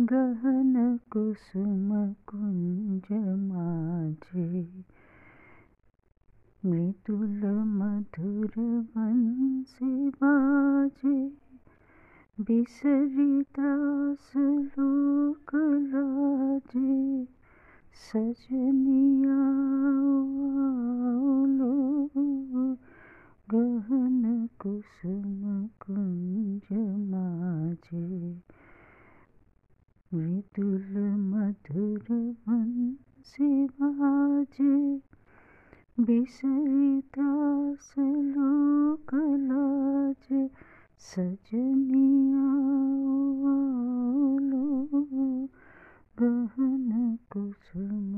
गहन कुसुम कुंज माझे मृदुल मधुर बंसी बाजे। बिसरी त्रास लोक लाजे सजनिया गहन कुसुम कुंज विदुर मधुर शिवाजी बिसरिता सलोक लाज सजनिया गहन कुसुम